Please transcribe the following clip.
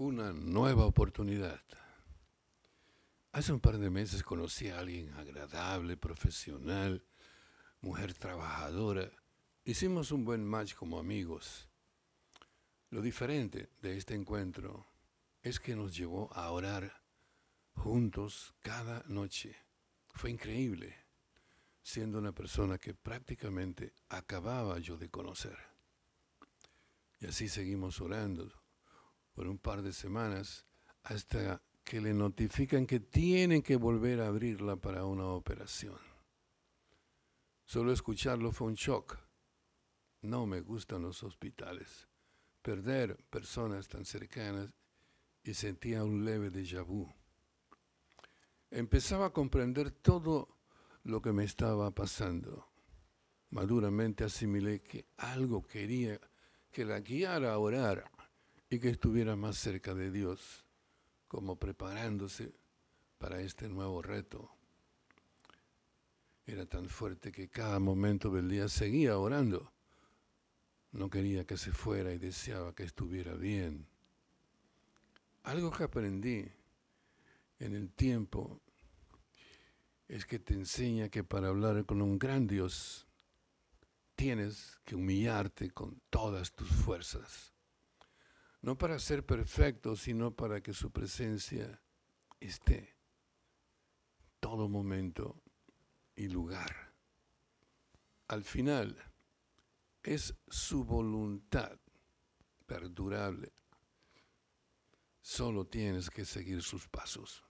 una nueva oportunidad. Hace un par de meses conocí a alguien agradable, profesional, mujer trabajadora. Hicimos un buen match como amigos. Lo diferente de este encuentro es que nos llevó a orar juntos cada noche. Fue increíble, siendo una persona que prácticamente acababa yo de conocer. Y así seguimos orando por un par de semanas hasta que le notifican que tienen que volver a abrirla para una operación. Solo escucharlo fue un shock. No me gustan los hospitales. Perder personas tan cercanas y sentía un leve déjà vu. Empezaba a comprender todo lo que me estaba pasando. Maduramente asimilé que algo quería que la guiara a orar y que estuviera más cerca de Dios, como preparándose para este nuevo reto. Era tan fuerte que cada momento del día seguía orando. No quería que se fuera y deseaba que estuviera bien. Algo que aprendí en el tiempo es que te enseña que para hablar con un gran Dios tienes que humillarte con todas tus fuerzas no para ser perfecto, sino para que su presencia esté todo momento y lugar. Al final, es su voluntad perdurable. Solo tienes que seguir sus pasos.